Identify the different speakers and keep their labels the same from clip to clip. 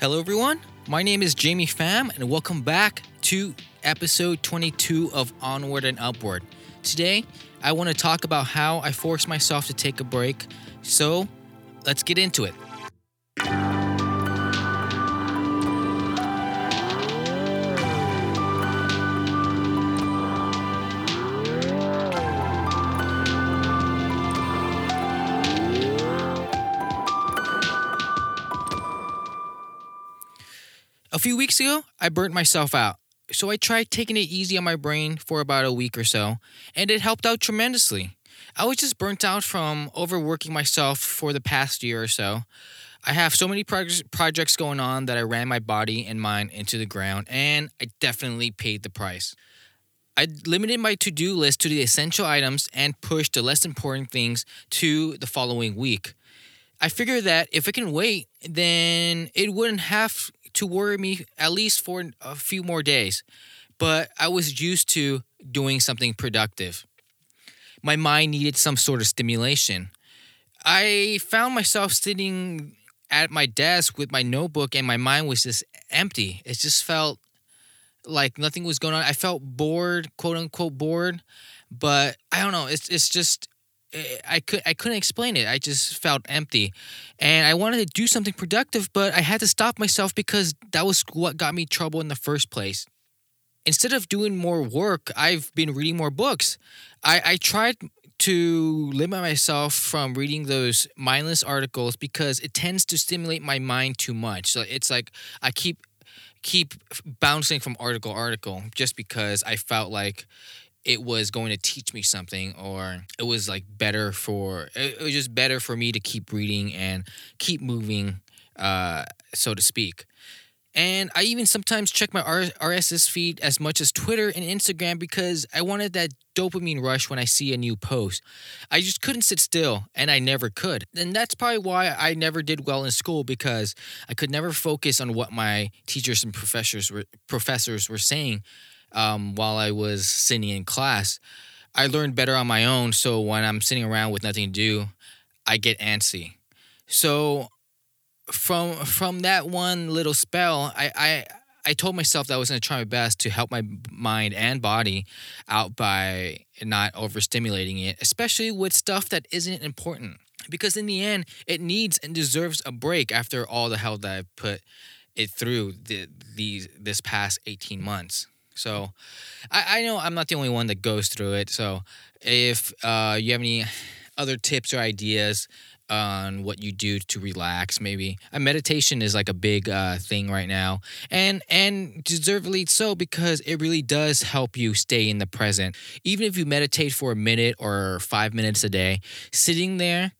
Speaker 1: Hello, everyone. My name is Jamie Pham, and welcome back to episode 22 of Onward and Upward. Today, I want to talk about how I forced myself to take a break. So, let's get into it. A few weeks ago, I burnt myself out. So I tried taking it easy on my brain for about a week or so, and it helped out tremendously. I was just burnt out from overworking myself for the past year or so. I have so many proj- projects going on that I ran my body and mind into the ground, and I definitely paid the price. I limited my to do list to the essential items and pushed the less important things to the following week. I figured that if it can wait, then it wouldn't have to worry me at least for a few more days. But I was used to doing something productive. My mind needed some sort of stimulation. I found myself sitting at my desk with my notebook and my mind was just empty. It just felt like nothing was going on. I felt bored, quote unquote bored, but I don't know. It's it's just I could I couldn't explain it. I just felt empty, and I wanted to do something productive, but I had to stop myself because that was what got me trouble in the first place. Instead of doing more work, I've been reading more books. I, I tried to limit myself from reading those mindless articles because it tends to stimulate my mind too much. So it's like I keep keep bouncing from article to article just because I felt like it was going to teach me something or it was like better for it was just better for me to keep reading and keep moving uh so to speak and I even sometimes check my RSS feed as much as Twitter and Instagram because I wanted that dopamine rush when I see a new post. I just couldn't sit still, and I never could. And that's probably why I never did well in school because I could never focus on what my teachers and professors were professors were saying um, while I was sitting in class. I learned better on my own, so when I'm sitting around with nothing to do, I get antsy. So from from that one little spell, I I, I told myself that I was going to try my best to help my mind and body out by not overstimulating it, especially with stuff that isn't important. Because in the end, it needs and deserves a break after all the hell that I put it through the, these this past 18 months. So I, I know I'm not the only one that goes through it. So if uh, you have any other tips or ideas on what you do to relax maybe a meditation is like a big uh, thing right now and and deservedly so because it really does help you stay in the present even if you meditate for a minute or five minutes a day sitting there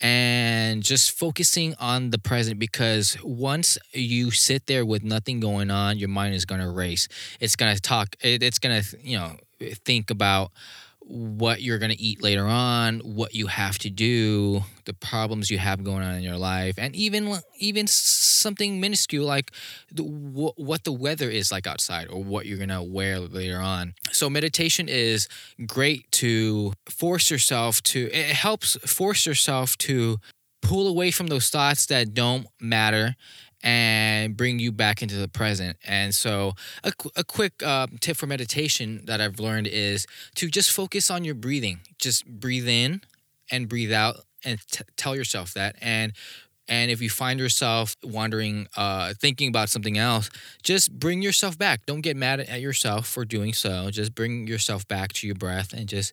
Speaker 1: and just focusing on the present because once you sit there with nothing going on your mind is going to race. It's going to talk it, it's going to you know think about what you're going to eat later on, what you have to do, the problems you have going on in your life, and even even something minuscule like the, what the weather is like outside or what you're to wear later on. So meditation is great to force yourself to it helps force yourself to pull away from those thoughts that don't matter and bring you back into the present. And so, a, a quick uh, tip for meditation that I've learned is to just focus on your breathing. Just breathe in and breathe out, and t- tell yourself that. And and if you find yourself wandering, uh, thinking about something else, just bring yourself back. Don't get mad at yourself for doing so. Just bring yourself back to your breath and just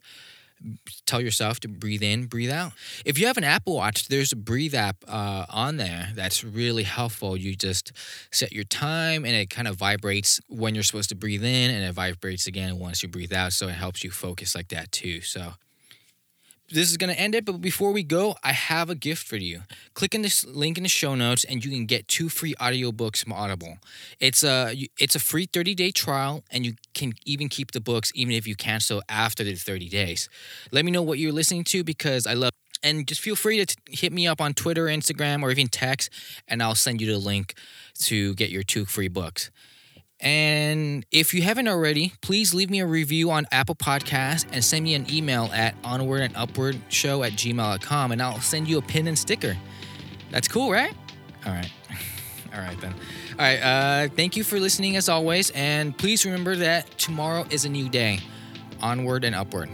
Speaker 1: tell yourself to breathe in, breathe out. If you have an Apple Watch, there's a breathe app uh, on there that's really helpful. You just set your time and it kind of vibrates when you're supposed to breathe in and it vibrates again once you breathe out. So it helps you focus like that too. So this is going to end it, but before we go, I have a gift for you. Click in this link in the show notes and you can get two free audiobooks from Audible. It's a it's a free 30-day trial and you can even keep the books even if you cancel after the 30 days. Let me know what you're listening to because I love and just feel free to t- hit me up on Twitter, Instagram, or even text, and I'll send you the link to get your two free books. And if you haven't already, please leave me a review on Apple Podcasts and send me an email at onward and upward show at gmail.com and I'll send you a pin and sticker. That's cool, right? All right. All right, then. All right. Uh, thank you for listening as always. And please remember that tomorrow is a new day. Onward and upward.